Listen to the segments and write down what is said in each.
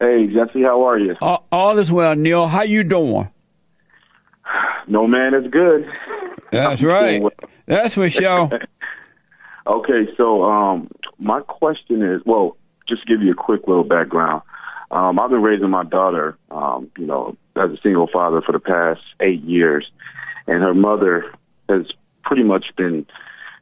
Hey, Jesse, how are you? All, all is well, Neil. How you doing? No man is good. That's I'm right. well. That's for sure. Okay, so um, my question is, well, just to give you a quick little background. Um, I've been raising my daughter, um, you know, as a single father for the past eight years, and her mother has pretty much been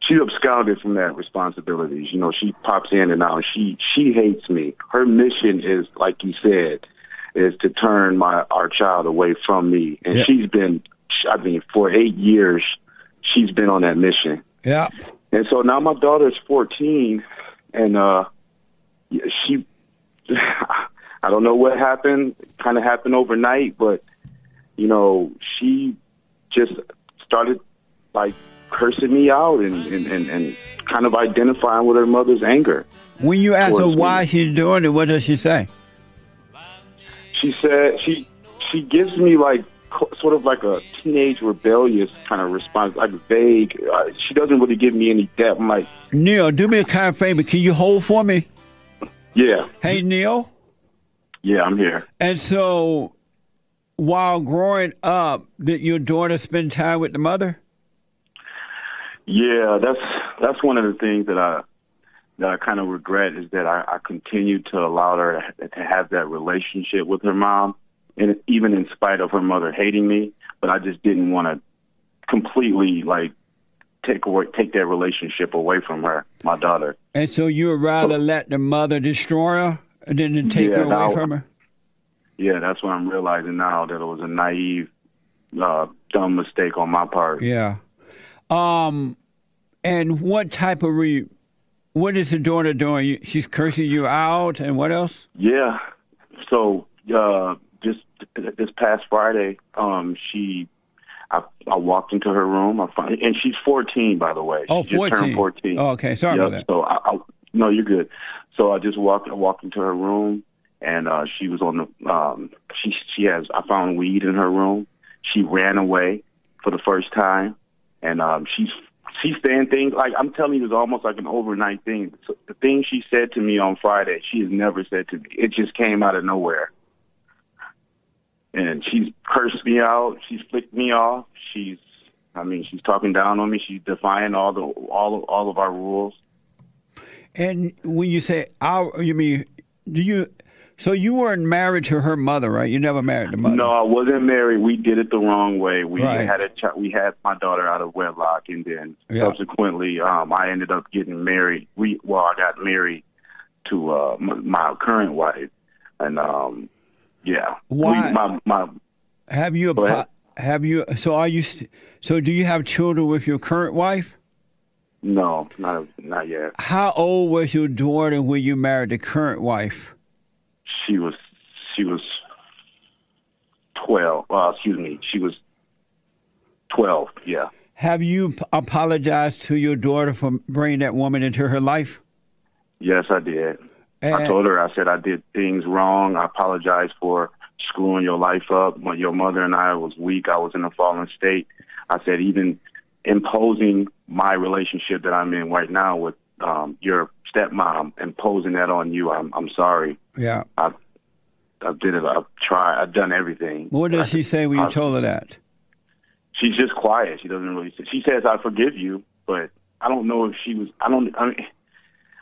she's absconded from that responsibilities. You know, she pops in and out. She she hates me. Her mission is, like you said, is to turn my our child away from me, and she's been, I mean, for eight years, she's been on that mission. yeah. And so now my daughter's 14, and uh, she, I don't know what happened. Kind of happened overnight, but you know, she just started like cursing me out and and, and, and kind of identifying with her mother's anger. When you ask her Towards me. why she's doing it, what does she say? She said she she gives me like sort of like a teenage rebellious kind of response, like vague. Uh, she doesn't really give me any depth. I'm like, Neil, do me a kind favor. Can you hold for me? yeah, Hey, Neil. yeah, I'm here. And so, while growing up, did your daughter spend time with the mother? Yeah, that's that's one of the things that I that I kind of regret is that I, I continued to allow her to, to have that relationship with her mom, and even in spite of her mother hating me, but I just didn't want to completely like take away take that relationship away from her, my daughter. And so, you would rather let the mother destroy her than to take Yeah, her away now- from her? Yeah, that's what I'm realizing now that it was a naive, uh, dumb mistake on my part. Yeah. Um, and what type of re? What is the daughter doing? She's cursing you out, and what else? Yeah. So uh, just this past Friday, um, she, I, I walked into her room. I find, and she's 14, by the way. Oh, she just 14. turned 14. Oh, okay. Sorry Yep. about that. So I, I, no, you're good. So I just walked, I walked into her room, and uh, she was on the. Um, she she has. I found weed in her room. She ran away for the first time, and um, she's she's saying things like I'm telling you, it's almost like an overnight thing. So the thing she said to me on Friday, she has never said to me. It just came out of nowhere. And she's cursed me out. She's flicked me off. She's, I mean, she's talking down on me. She's defying all the all of all of our rules. And when you say our, you mean do you? So you weren't married to her mother, right? You never married the mother. No, I wasn't married. We did it the wrong way. We Right. had a ch- we had my daughter out of wedlock, and then Yeah. subsequently, um, I ended up getting married. We well, I got married to uh, m- my current wife, and um, yeah, Why- We, my my Have you? Apo- Have you? So are you? st- So do you have children with your current wife? no, not not yet. How old was your daughter when you married the current wife? She was she was twelve. Uh, excuse me, she was twelve. Yeah. Have you p- apologized to your daughter for bringing that woman into her life? Yes, I did. I told her, I said I did things wrong. I apologize for screwing your life up. When your mother and I was weak, I was in a fallen state. I said even imposing my relationship that I'm in right now with um, your stepmom, imposing that on you. I'm I'm sorry. Yeah. I I did it. I've tried. I've done everything. What I does she say when you possibly- told her that? She's just quiet. She doesn't really. She says I forgive you, but I don't know if she was. I don't. I mean,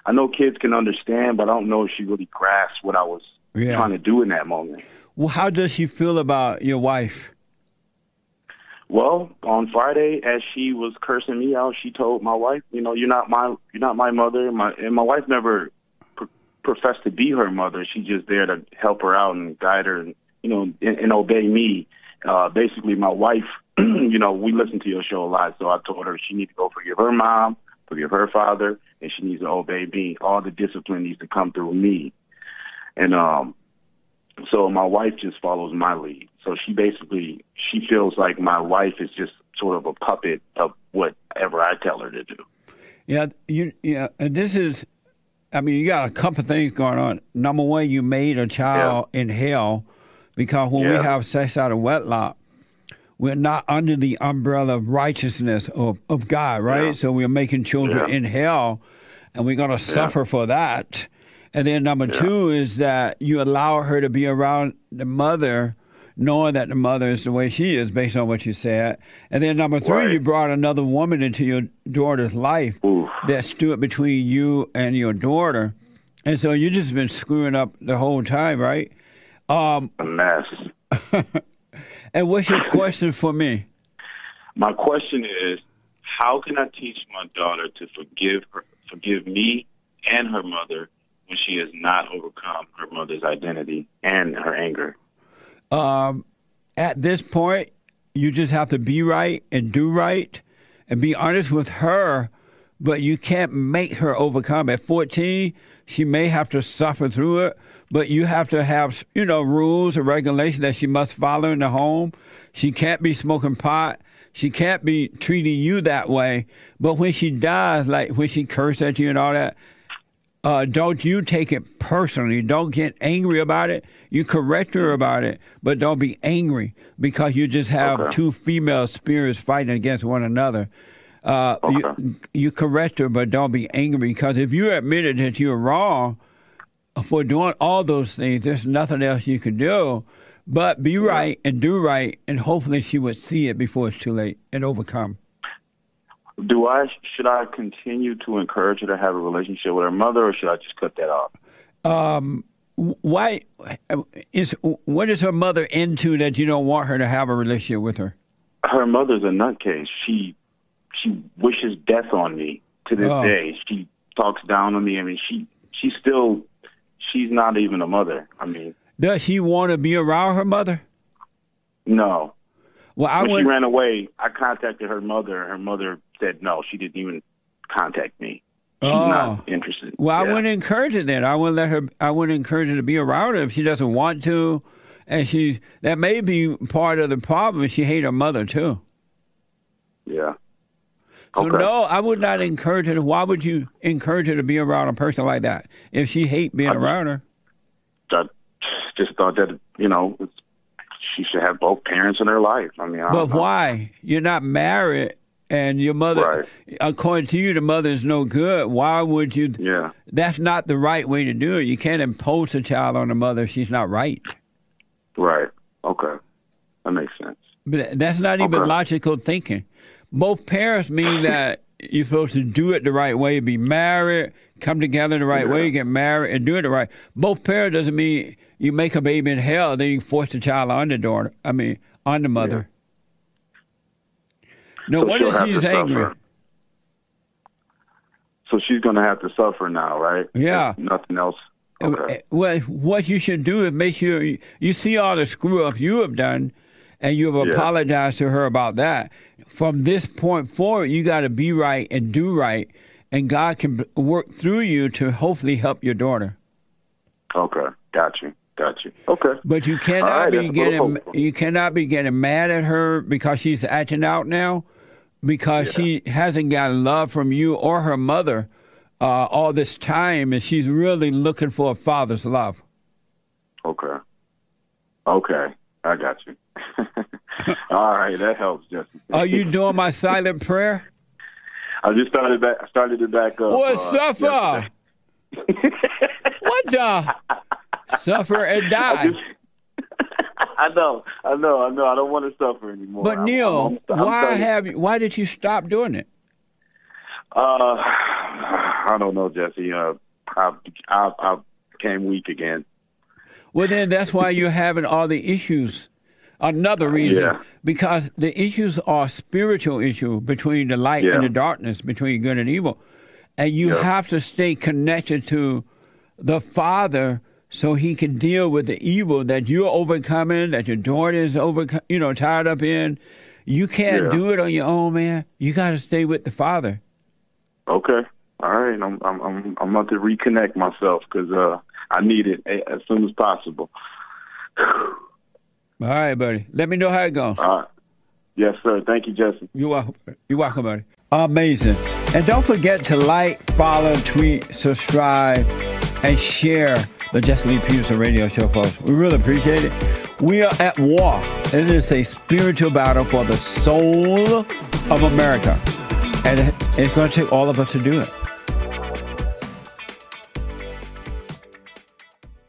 I know kids can understand, but I don't know if she really grasped what I was Yeah. trying to do in that moment. Well, how does she feel about your wife? Well, on Friday, as she was cursing me out, she told my wife, "You know, you're not my, you're not my mother." My and my wife never pr- professed to be her mother. She's just there to help her out and guide her, and you know, and, and obey me. Uh, basically, my wife, you know, we listen to your show a lot, so I told her she needs to go forgive her mom, forgive her father, and she needs to obey me. All the discipline needs to come through me, and um, so my wife just follows my lead. So she basically she feels like my wife is just sort of a puppet of whatever I tell her to do. Yeah, you. Yeah, and this is. I mean, you got a couple things going on. Number one, you made a child in hell because when we have sex out of wedlock, we're not under the umbrella of righteousness of, of God, right? Yeah. So we're making children Yeah. in hell, and we're going to suffer for that. And then number Yeah. two is that you allow her to be around the mother, knowing that the mother is the way she is, based on what you said. And then number three, Right. you brought another woman into your daughter's life Oof. that stood between you and your daughter. And so you just been screwing up the whole time, right? Um, A mess. and what's your question for me? My question is, how can I teach my daughter to forgive her, forgive me and her mother when she has not overcome her mother's identity and her anger? Um, at this point, you just have to be right and do right and be honest with her, but you can't make her overcome. At 14, she may have to suffer through it, but you have to have, you know, rules and regulations that she must follow in the home. She can't be smoking pot. She can't be treating you that way. But when she does, like when she curses at you and all that, uh, don't you take it personally. Don't get angry about it. You correct her about it, but don't be angry because you just have Okay. two female spirits fighting against one another. Uh, you, you correct her, but don't be angry because if you admitted that you're wrong for doing all those things, there's nothing else you can do but be right and do right, and hopefully she would see it before it's too late and overcome. Do I should I continue to encourage her to have a relationship with her mother, or should I just cut that off? um, why is what is her mother into that you don't want her to have a relationship with her? Her mother's a nutcase. She she wishes death on me to this Oh. day. She talks down on me. I mean, she she's still she's not even a mother. I mean, Does she want to be around her mother? no. Well, I when she ran away, I contacted her mother. Her mother said no. She didn't even contact me. She's Oh. not interested. Well, I wouldn't encourage it then. I wouldn't let her. I wouldn't encourage her to be around her if she doesn't want to, and she that may be part of the problem. She hate her mother too. Yeah. So Okay. no, I would not encourage her. Why would you encourage her to be around a person like that if she hate being I- around her? I just thought that you know it's- she should have both parents in her life. I mean, I But know. why? You're not married, and your mother, Right. according to you, the mother is no good. Why would you? Yeah. That's not the right way to do it. You can't impose a child on a mother if she's not right. Right. Okay. That makes sense. But that's not even logical thinking. Both parents mean that you're supposed to do it the right way, be married, come together the right Yeah. way, get married, and do it the right. Both parents doesn't mean you make a baby in hell, then you force the child on the daughter. I mean, on the mother. No So wonder she's angry. suffer. So she's going to have to suffer now, right? Yeah. Nothing else. Uh, Okay. Well, what you should do is make sure you, you see all the screw ups you have done, and you have Yeah. apologized to her about that. From this point forward, you got to be right and do right, and God can work through you to hopefully help your daughter. Okay. Got you. Got you. Okay. But you cannot right, be getting you cannot be getting mad at her because she's acting out now, because she hasn't gotten love from you or her mother uh, all this time, and she's really looking for a father's love. Okay. Okay. I got you. All right. That helps, Jesse. Are you doing my silent prayer? I just started back. Started it back up. What's uh, suffer? what the? Suffer and die. I, just, I know, I know, I know. I don't want to suffer anymore. But I'm- Neil, I'm- I'm why have you, why did you stop doing it? Uh, I don't know, Jesse. Uh, I, I, I became weak again. Well, then that's why you're having all the issues. Another reason, Yeah. because the issues are spiritual issue between the light and the darkness, between good and evil, and you Yeah. have to stay connected to the Father so He can deal with the evil that you're overcoming, that your daughter is over, you know, tied up in. You can't Yeah. do it on your own, man. You got to stay with the Father. Okay. All right. I'm, I'm, I'm, I'm about to reconnect myself because uh, I need it as soon as possible. All right, buddy. Let me know how it goes. All right. Yes, sir. Thank you, Jesse. You're welcome. You're welcome, buddy. Amazing. And don't forget to like, follow, tweet, subscribe, and share the Jesse Lee Peterson radio show, folks. We really appreciate it. We are at war. It is a spiritual battle for the soul of America. And it's going to take all of us to do it.